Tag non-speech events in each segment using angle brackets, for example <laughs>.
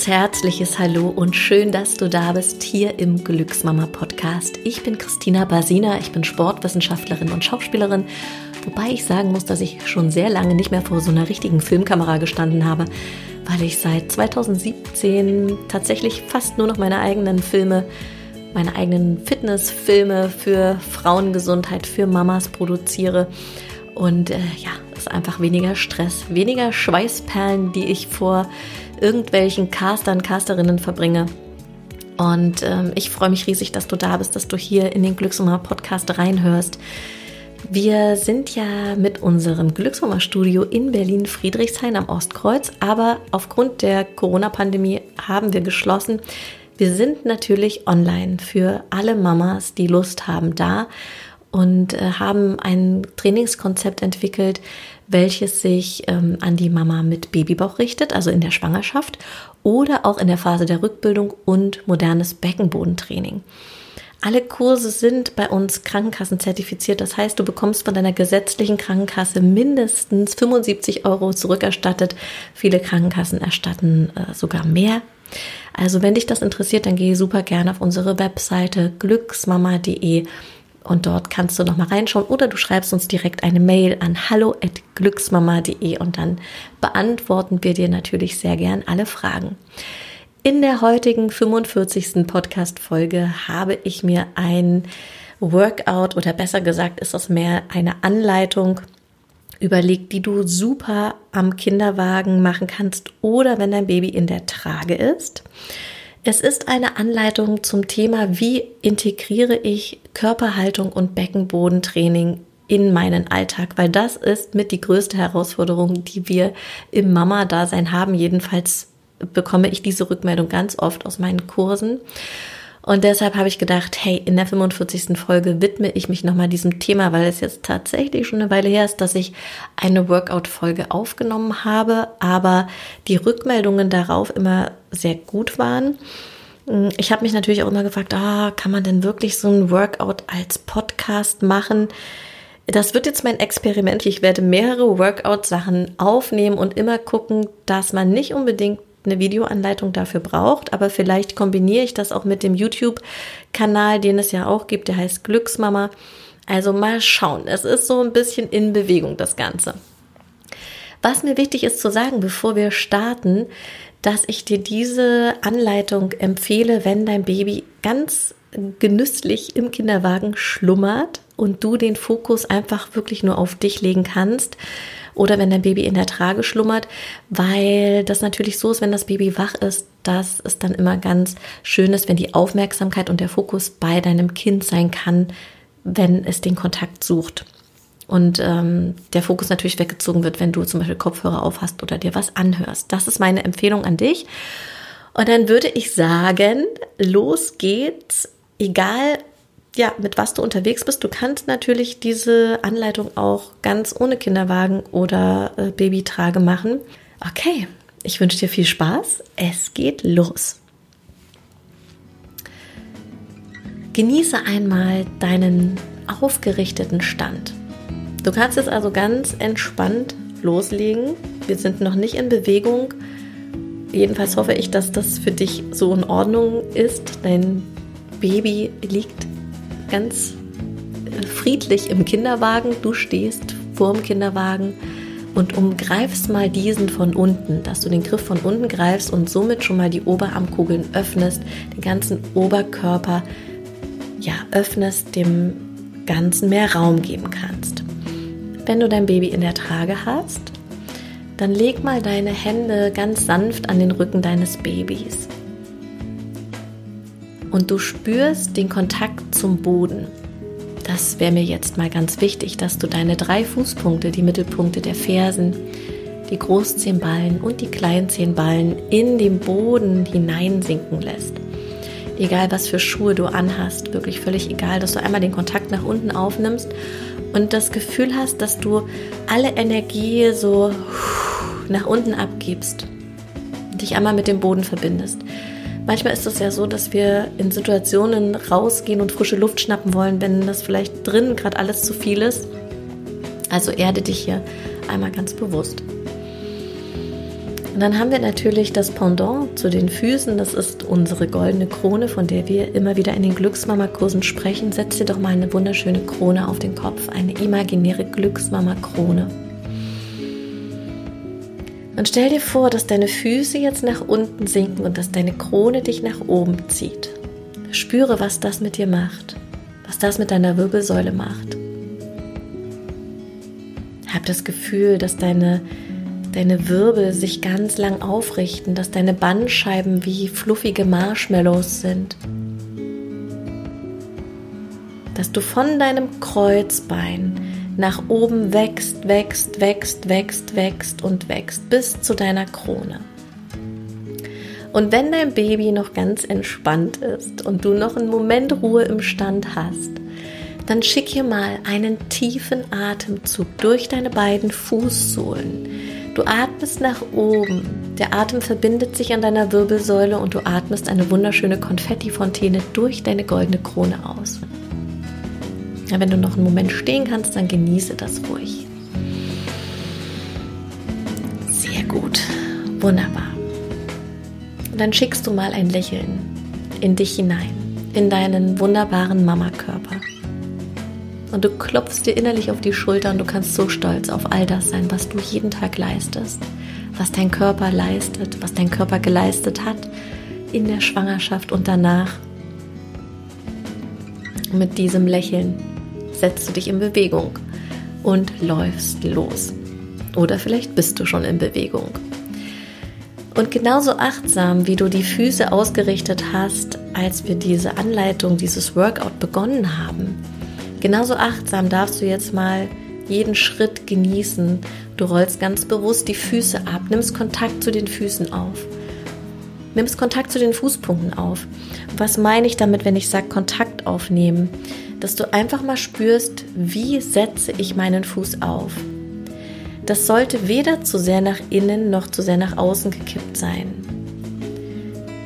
ganz herzliches Hallo und schön, dass du da bist hier im Glücksmama Podcast. Ich bin Christina Basina, ich bin Sportwissenschaftlerin und Schauspielerin, wobei ich sagen muss, dass ich schon sehr lange nicht mehr vor so einer richtigen Filmkamera gestanden habe, weil ich seit 2017 tatsächlich fast nur noch meine eigenen Filme, meine eigenen Fitnessfilme für Frauengesundheit, für Mamas produziere. Und äh, ja, es einfach weniger Stress, weniger Schweißperlen, die ich vor irgendwelchen Castern, Casterinnen verbringe. Und ähm, ich freue mich riesig, dass du da bist, dass du hier in den Glücksummer Podcast reinhörst. Wir sind ja mit unserem Glücksummer Studio in Berlin Friedrichshain am Ostkreuz, aber aufgrund der Corona-Pandemie haben wir geschlossen. Wir sind natürlich online für alle Mamas, die Lust haben, da und äh, haben ein Trainingskonzept entwickelt, welches sich ähm, an die Mama mit Babybauch richtet, also in der Schwangerschaft oder auch in der Phase der Rückbildung und modernes Beckenbodentraining. Alle Kurse sind bei uns Krankenkassen zertifiziert. Das heißt, du bekommst von deiner gesetzlichen Krankenkasse mindestens 75 Euro zurückerstattet. Viele Krankenkassen erstatten äh, sogar mehr. Also wenn dich das interessiert, dann gehe super gerne auf unsere Webseite glücksmama.de und dort kannst du noch mal reinschauen oder du schreibst uns direkt eine Mail an hallo@glücksmama.de und dann beantworten wir dir natürlich sehr gern alle Fragen. In der heutigen 45. Podcast Folge habe ich mir ein Workout oder besser gesagt ist das mehr eine Anleitung überlegt, die du super am Kinderwagen machen kannst oder wenn dein Baby in der Trage ist. Es ist eine Anleitung zum Thema, wie integriere ich Körperhaltung und Beckenbodentraining in meinen Alltag, weil das ist mit die größte Herausforderung, die wir im Mama-Dasein haben. Jedenfalls bekomme ich diese Rückmeldung ganz oft aus meinen Kursen. Und deshalb habe ich gedacht, hey, in der 45. Folge widme ich mich nochmal diesem Thema, weil es jetzt tatsächlich schon eine Weile her ist, dass ich eine Workout-Folge aufgenommen habe, aber die Rückmeldungen darauf immer sehr gut waren. Ich habe mich natürlich auch immer gefragt, ah, kann man denn wirklich so ein Workout als Podcast machen? Das wird jetzt mein Experiment. Ich werde mehrere Workout-Sachen aufnehmen und immer gucken, dass man nicht unbedingt eine Videoanleitung dafür braucht, aber vielleicht kombiniere ich das auch mit dem YouTube-Kanal, den es ja auch gibt, der heißt Glücksmama. Also mal schauen. Es ist so ein bisschen in Bewegung, das Ganze. Was mir wichtig ist zu sagen, bevor wir starten, dass ich dir diese Anleitung empfehle, wenn dein Baby ganz genüsslich im Kinderwagen schlummert und du den Fokus einfach wirklich nur auf dich legen kannst oder wenn dein Baby in der Trage schlummert, weil das natürlich so ist, wenn das Baby wach ist, dass es dann immer ganz schön ist, wenn die Aufmerksamkeit und der Fokus bei deinem Kind sein kann, wenn es den Kontakt sucht. Und ähm, der Fokus natürlich weggezogen wird, wenn du zum Beispiel Kopfhörer aufhast oder dir was anhörst. Das ist meine Empfehlung an dich. Und dann würde ich sagen, los geht's. Egal, ja, mit was du unterwegs bist. Du kannst natürlich diese Anleitung auch ganz ohne Kinderwagen oder äh, Babytrage machen. Okay, ich wünsche dir viel Spaß. Es geht los. Genieße einmal deinen aufgerichteten Stand. Du kannst es also ganz entspannt loslegen. Wir sind noch nicht in Bewegung. Jedenfalls hoffe ich, dass das für dich so in Ordnung ist. Dein Baby liegt ganz friedlich im Kinderwagen. Du stehst vor dem Kinderwagen und umgreifst mal diesen von unten, dass du den Griff von unten greifst und somit schon mal die Oberarmkugeln öffnest, den ganzen Oberkörper ja öffnest, dem Ganzen mehr Raum geben kannst. Wenn du dein Baby in der Trage hast, dann leg mal deine Hände ganz sanft an den Rücken deines Babys und du spürst den Kontakt zum Boden. Das wäre mir jetzt mal ganz wichtig, dass du deine drei Fußpunkte, die Mittelpunkte der Fersen, die Großzehenballen und die Kleinzehenballen in den Boden hineinsinken lässt. Egal was für Schuhe du anhast, wirklich völlig egal, dass du einmal den Kontakt nach unten aufnimmst und das Gefühl hast, dass du alle Energie so nach unten abgibst dich einmal mit dem Boden verbindest. Manchmal ist es ja so, dass wir in Situationen rausgehen und frische Luft schnappen wollen, wenn das vielleicht drin gerade alles zu viel ist. Also erde dich hier einmal ganz bewusst. Und dann haben wir natürlich das Pendant zu den Füßen. Das ist unsere goldene Krone, von der wir immer wieder in den Glücksmama-Kursen sprechen. Setz dir doch mal eine wunderschöne Krone auf den Kopf, eine imaginäre Glücksmama-Krone. Und stell dir vor, dass deine Füße jetzt nach unten sinken und dass deine Krone dich nach oben zieht. Spüre, was das mit dir macht, was das mit deiner Wirbelsäule macht. Hab das Gefühl, dass deine, deine Wirbel sich ganz lang aufrichten, dass deine Bandscheiben wie fluffige Marshmallows sind. Dass du von deinem Kreuzbein nach oben wächst, wächst, wächst, wächst, wächst und wächst bis zu deiner Krone. Und wenn dein Baby noch ganz entspannt ist und du noch einen Moment Ruhe im Stand hast, dann schick hier mal einen tiefen Atemzug durch deine beiden Fußsohlen. Du atmest nach oben. Der Atem verbindet sich an deiner Wirbelsäule und du atmest eine wunderschöne Konfettifontäne durch deine goldene Krone aus. Wenn du noch einen Moment stehen kannst, dann genieße das ruhig. Sehr gut. Wunderbar dann schickst du mal ein Lächeln in dich hinein, in deinen wunderbaren Mamakörper. Und du klopfst dir innerlich auf die Schulter und du kannst so stolz auf all das sein, was du jeden Tag leistest, was dein Körper leistet, was dein Körper geleistet hat in der Schwangerschaft und danach. Und mit diesem Lächeln setzt du dich in Bewegung und läufst los. Oder vielleicht bist du schon in Bewegung. Und genauso achtsam, wie du die Füße ausgerichtet hast, als wir diese Anleitung, dieses Workout begonnen haben, genauso achtsam darfst du jetzt mal jeden Schritt genießen. Du rollst ganz bewusst die Füße ab, nimmst Kontakt zu den Füßen auf. Nimmst Kontakt zu den Fußpunkten auf. Was meine ich damit, wenn ich sage Kontakt aufnehmen? Dass du einfach mal spürst, wie setze ich meinen Fuß auf? Das sollte weder zu sehr nach innen noch zu sehr nach außen gekippt sein.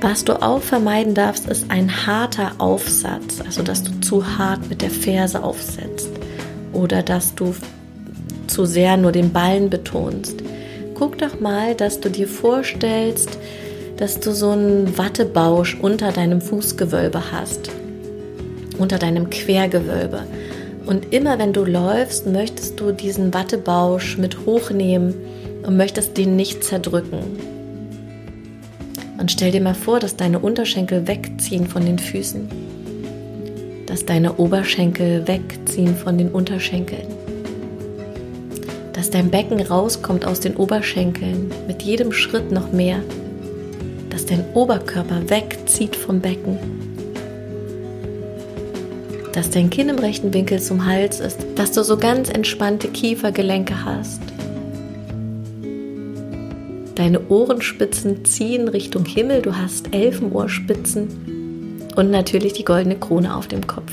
Was du auch vermeiden darfst, ist ein harter Aufsatz, also dass du zu hart mit der Ferse aufsetzt oder dass du zu sehr nur den Ballen betonst. Guck doch mal, dass du dir vorstellst, dass du so einen Wattebausch unter deinem Fußgewölbe hast, unter deinem Quergewölbe. Und immer wenn du läufst, möchtest du diesen Wattebausch mit hochnehmen und möchtest den nicht zerdrücken. Und stell dir mal vor, dass deine Unterschenkel wegziehen von den Füßen. Dass deine Oberschenkel wegziehen von den Unterschenkeln. Dass dein Becken rauskommt aus den Oberschenkeln, mit jedem Schritt noch mehr. Dass dein Oberkörper wegzieht vom Becken dass dein Kinn im rechten Winkel zum Hals ist, dass du so ganz entspannte Kiefergelenke hast. Deine Ohrenspitzen ziehen Richtung Himmel, du hast Elfenohrspitzen und natürlich die goldene Krone auf dem Kopf.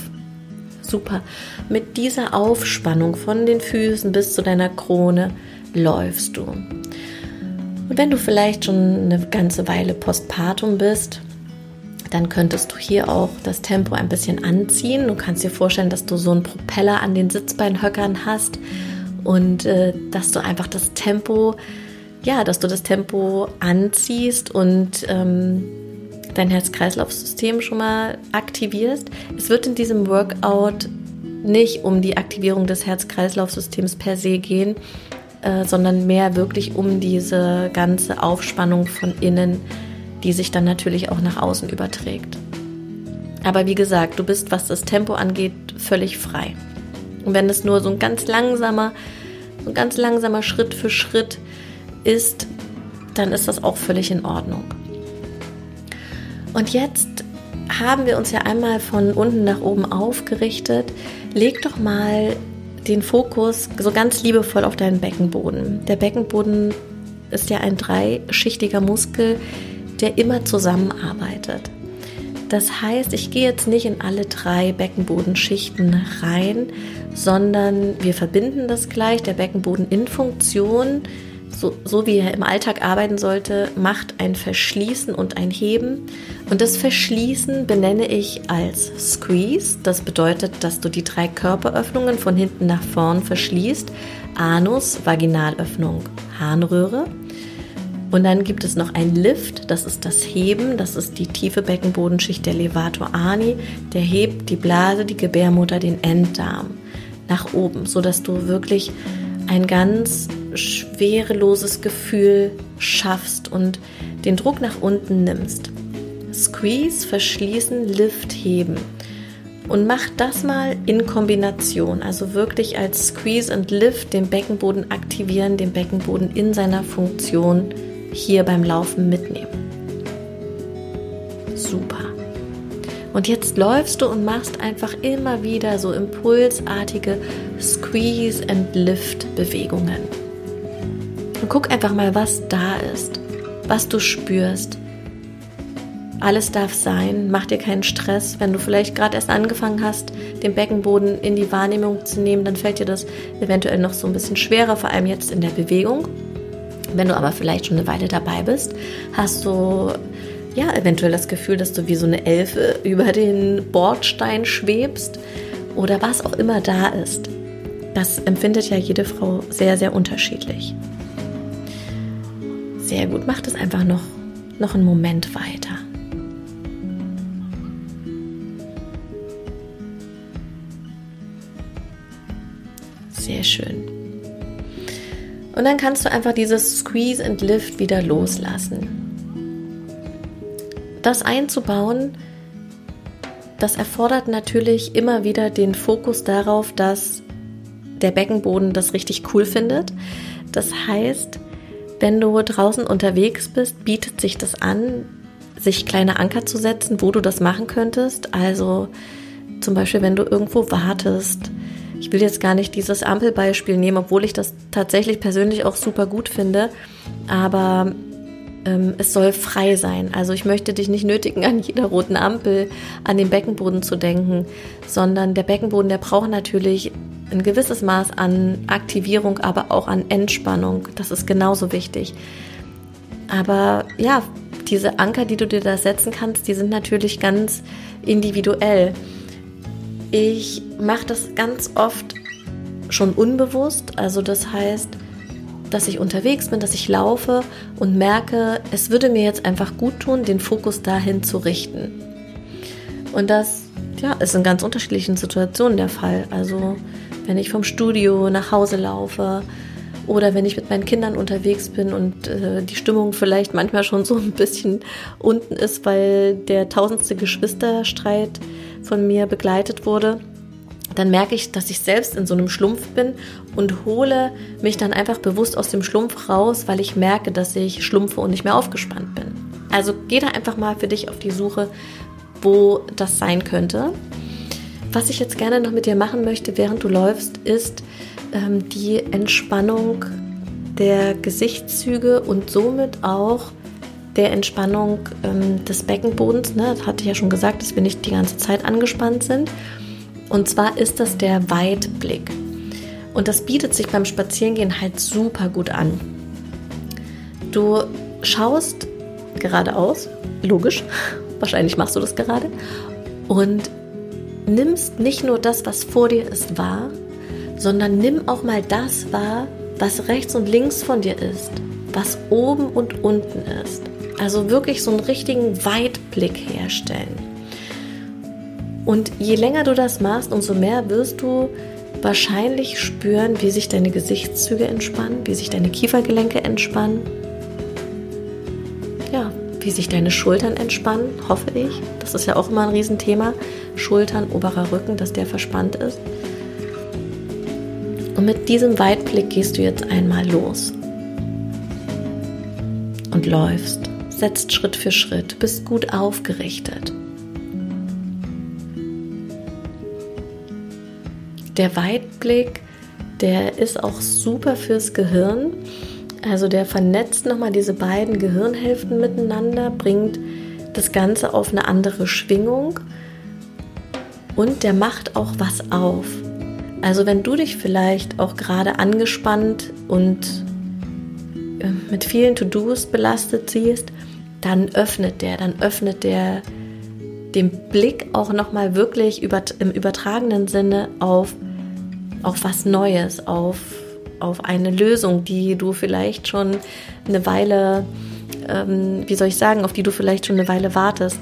Super. Mit dieser Aufspannung von den Füßen bis zu deiner Krone läufst du. Und wenn du vielleicht schon eine ganze Weile postpartum bist, dann könntest du hier auch das Tempo ein bisschen anziehen. Du kannst dir vorstellen, dass du so einen Propeller an den Sitzbeinhöckern hast und äh, dass du einfach das Tempo, ja, dass du das Tempo anziehst und ähm, dein Herz-Kreislauf-System schon mal aktivierst. Es wird in diesem Workout nicht um die Aktivierung des Herz-Kreislauf-Systems per se gehen, äh, sondern mehr wirklich um diese ganze Aufspannung von innen die sich dann natürlich auch nach außen überträgt. Aber wie gesagt, du bist, was das Tempo angeht, völlig frei. Und wenn es nur so ein ganz langsamer, so ein ganz langsamer Schritt für Schritt ist, dann ist das auch völlig in Ordnung. Und jetzt haben wir uns ja einmal von unten nach oben aufgerichtet. Leg doch mal den Fokus so ganz liebevoll auf deinen Beckenboden. Der Beckenboden ist ja ein dreischichtiger Muskel, der immer zusammenarbeitet. Das heißt, ich gehe jetzt nicht in alle drei Beckenbodenschichten rein, sondern wir verbinden das gleich. Der Beckenboden in Funktion, so, so wie er im Alltag arbeiten sollte, macht ein Verschließen und ein Heben. Und das Verschließen benenne ich als Squeeze. Das bedeutet, dass du die drei Körperöffnungen von hinten nach vorn verschließt. Anus, Vaginalöffnung, Harnröhre Und dann gibt es noch ein Lift, das ist das Heben, das ist die tiefe Beckenbodenschicht der Levator Ani. Der hebt die Blase, die Gebärmutter, den Enddarm nach oben, sodass du wirklich ein ganz schwereloses Gefühl schaffst und den Druck nach unten nimmst. Squeeze, verschließen, Lift, heben. Und mach das mal in Kombination, also wirklich als Squeeze und Lift den Beckenboden aktivieren, den Beckenboden in seiner Funktion hier beim Laufen mitnehmen. Super. Und jetzt läufst du und machst einfach immer wieder so impulsartige Squeeze and Lift Bewegungen. Und guck einfach mal, was da ist, was du spürst. Alles darf sein, mach dir keinen Stress. Wenn du vielleicht gerade erst angefangen hast, den Beckenboden in die Wahrnehmung zu nehmen, dann fällt dir das eventuell noch so ein bisschen schwerer, vor allem jetzt in der Bewegung. Wenn du aber vielleicht schon eine Weile dabei bist, hast du ja eventuell das Gefühl, dass du wie so eine Elfe über den Bordstein schwebst oder was auch immer da ist. Das empfindet ja jede Frau sehr, sehr unterschiedlich. Sehr gut, mach das einfach noch, noch einen Moment weiter. Sehr schön. Und dann kannst du einfach dieses Squeeze and Lift wieder loslassen. Das einzubauen, das erfordert natürlich immer wieder den Fokus darauf, dass der Beckenboden das richtig cool findet. Das heißt, wenn du draußen unterwegs bist, bietet sich das an, sich kleine Anker zu setzen, wo du das machen könntest. Also zum Beispiel, wenn du irgendwo wartest, ich will jetzt gar nicht dieses Ampelbeispiel nehmen, obwohl ich das tatsächlich persönlich auch super gut finde. Aber ähm, es soll frei sein. Also ich möchte dich nicht nötigen, an jeder roten Ampel an den Beckenboden zu denken, sondern der Beckenboden, der braucht natürlich ein gewisses Maß an Aktivierung, aber auch an Entspannung. Das ist genauso wichtig. Aber ja, diese Anker, die du dir da setzen kannst, die sind natürlich ganz individuell. Ich mache das ganz oft schon unbewusst. Also das heißt, dass ich unterwegs bin, dass ich laufe und merke, es würde mir jetzt einfach gut tun, den Fokus dahin zu richten. Und das ja, ist in ganz unterschiedlichen Situationen der Fall. Also wenn ich vom Studio nach Hause laufe oder wenn ich mit meinen Kindern unterwegs bin und äh, die Stimmung vielleicht manchmal schon so ein bisschen unten ist, weil der tausendste Geschwisterstreit von mir begleitet wurde, dann merke ich, dass ich selbst in so einem Schlumpf bin und hole mich dann einfach bewusst aus dem Schlumpf raus, weil ich merke, dass ich schlumpfe und nicht mehr aufgespannt bin. Also geh da einfach mal für dich auf die Suche, wo das sein könnte. Was ich jetzt gerne noch mit dir machen möchte, während du läufst, ist ähm, die Entspannung der Gesichtszüge und somit auch der Entspannung ähm, des Beckenbodens. Ne? Das hatte ich ja schon gesagt, dass wir nicht die ganze Zeit angespannt sind. Und zwar ist das der Weitblick. Und das bietet sich beim Spazierengehen halt super gut an. Du schaust geradeaus, logisch, <laughs> wahrscheinlich machst du das gerade, und nimmst nicht nur das, was vor dir ist, wahr, sondern nimm auch mal das wahr, was rechts und links von dir ist, was oben und unten ist. Also wirklich so einen richtigen Weitblick herstellen. Und je länger du das machst, umso mehr wirst du wahrscheinlich spüren, wie sich deine Gesichtszüge entspannen, wie sich deine Kiefergelenke entspannen. Ja, wie sich deine Schultern entspannen, hoffe ich. Das ist ja auch immer ein Riesenthema. Schultern, oberer Rücken, dass der verspannt ist. Und mit diesem Weitblick gehst du jetzt einmal los. Und läufst, setzt Schritt für Schritt, bist gut aufgerichtet. Der Weitblick, der ist auch super fürs Gehirn. Also der vernetzt nochmal diese beiden Gehirnhälften miteinander, bringt das Ganze auf eine andere Schwingung und der macht auch was auf. Also wenn du dich vielleicht auch gerade angespannt und äh, mit vielen To-Dos belastet siehst, dann öffnet der, dann öffnet der den Blick auch nochmal wirklich über, im übertragenen Sinne auf, auf was Neues, auf, auf eine Lösung, die du vielleicht schon eine Weile, ähm, wie soll ich sagen, auf die du vielleicht schon eine Weile wartest.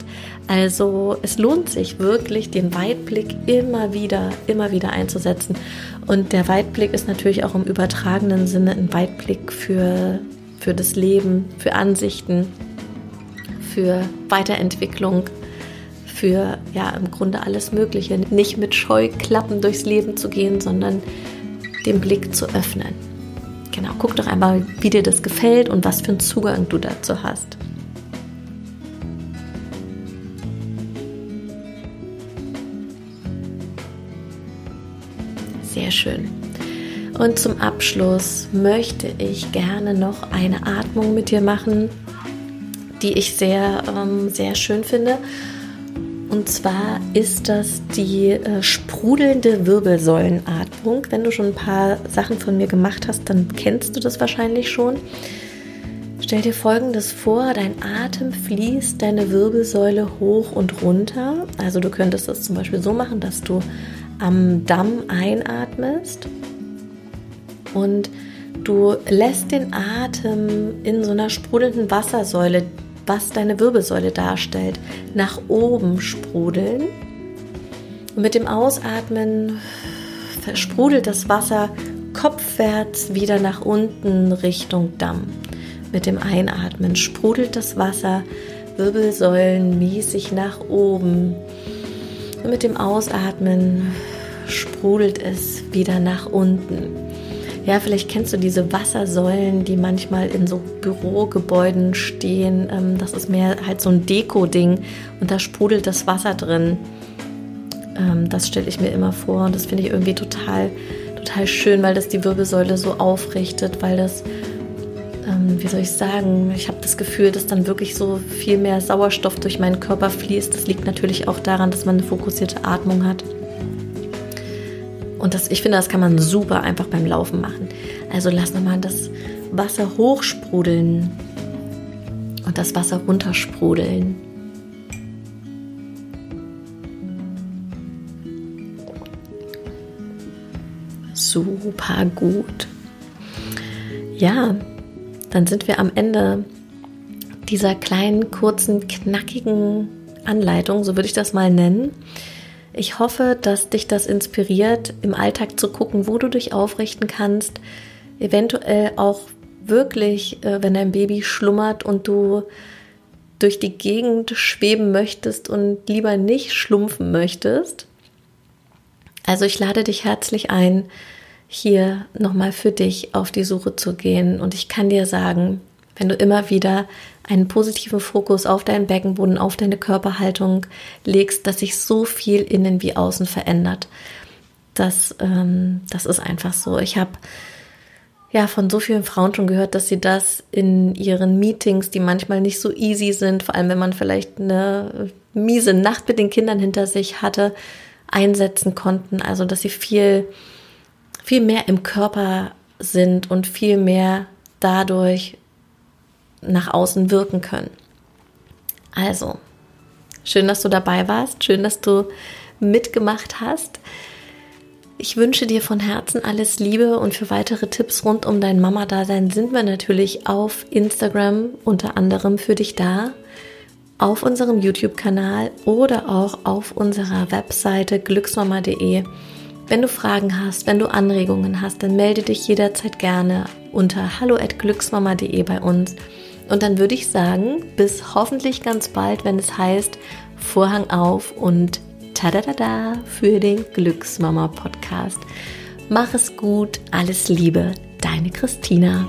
Also es lohnt sich wirklich, den Weitblick immer wieder, immer wieder einzusetzen. Und der Weitblick ist natürlich auch im übertragenen Sinne ein Weitblick für, für das Leben, für Ansichten, für Weiterentwicklung, für ja im Grunde alles Mögliche. Nicht mit Scheuklappen durchs Leben zu gehen, sondern den Blick zu öffnen. Genau, guck doch einmal, wie dir das gefällt und was für einen Zugang du dazu hast. Sehr schön. Und zum Abschluss möchte ich gerne noch eine Atmung mit dir machen, die ich sehr, ähm, sehr schön finde. Und zwar ist das die äh, sprudelnde Wirbelsäulenatmung. Wenn du schon ein paar Sachen von mir gemacht hast, dann kennst du das wahrscheinlich schon. Stell dir folgendes vor: Dein Atem fließt deine Wirbelsäule hoch und runter. Also, du könntest das zum Beispiel so machen, dass du am Damm einatmest und du lässt den Atem in so einer sprudelnden Wassersäule was deine Wirbelsäule darstellt, nach oben sprudeln. Und mit dem Ausatmen versprudelt das Wasser kopfwärts wieder nach unten Richtung Damm. Mit dem Einatmen sprudelt das Wasser wirbelsäulenmäßig nach oben. Und mit dem Ausatmen sprudelt es wieder nach unten. Ja, vielleicht kennst du diese Wassersäulen, die manchmal in so Bürogebäuden stehen. Ähm, das ist mehr halt so ein Deko-Ding und da sprudelt das Wasser drin. Ähm, das stelle ich mir immer vor und das finde ich irgendwie total, total schön, weil das die Wirbelsäule so aufrichtet, weil das ähm, wie soll ich sagen, ich habe das Gefühl, dass dann wirklich so viel mehr Sauerstoff durch meinen Körper fließt. Das liegt natürlich auch daran, dass man eine fokussierte Atmung hat. Und das, ich finde, das kann man super einfach beim Laufen machen. Also lass nochmal das Wasser hochsprudeln und das Wasser runtersprudeln. Super gut. Ja, dann sind wir am Ende dieser kleinen, kurzen, knackigen Anleitung, so würde ich das mal nennen. Ich hoffe, dass dich das inspiriert, im Alltag zu gucken, wo du dich aufrichten kannst. Eventuell auch wirklich, äh, wenn dein Baby schlummert und du durch die Gegend schweben möchtest und lieber nicht schlumpfen möchtest. Also ich lade dich herzlich ein, hier nochmal für dich auf die Suche zu gehen. Und ich kann dir sagen, wenn du immer wieder einen positiven Fokus auf deinen Beckenboden, auf deine Körperhaltung legst, dass sich so viel innen wie außen verändert. Das, ähm, das ist einfach so. Ich habe ja von so vielen Frauen schon gehört, dass sie das in ihren Meetings, die manchmal nicht so easy sind, vor allem wenn man vielleicht eine miese Nacht mit den Kindern hinter sich hatte, einsetzen konnten. Also dass sie viel, viel mehr im Körper sind und viel mehr dadurch nach außen wirken können. Also, schön, dass du dabei warst, schön, dass du mitgemacht hast. Ich wünsche dir von Herzen alles Liebe und für weitere Tipps rund um dein Mama-Dasein sind wir natürlich auf Instagram unter anderem für dich da, auf unserem YouTube-Kanal oder auch auf unserer Webseite glücksmama.de. Wenn du Fragen hast, wenn du Anregungen hast, dann melde dich jederzeit gerne unter hallo@glücksmama.de bei uns. Und dann würde ich sagen, bis hoffentlich ganz bald, wenn es heißt Vorhang auf und tada für den Glücksmama Podcast. Mach es gut, alles Liebe, deine Christina.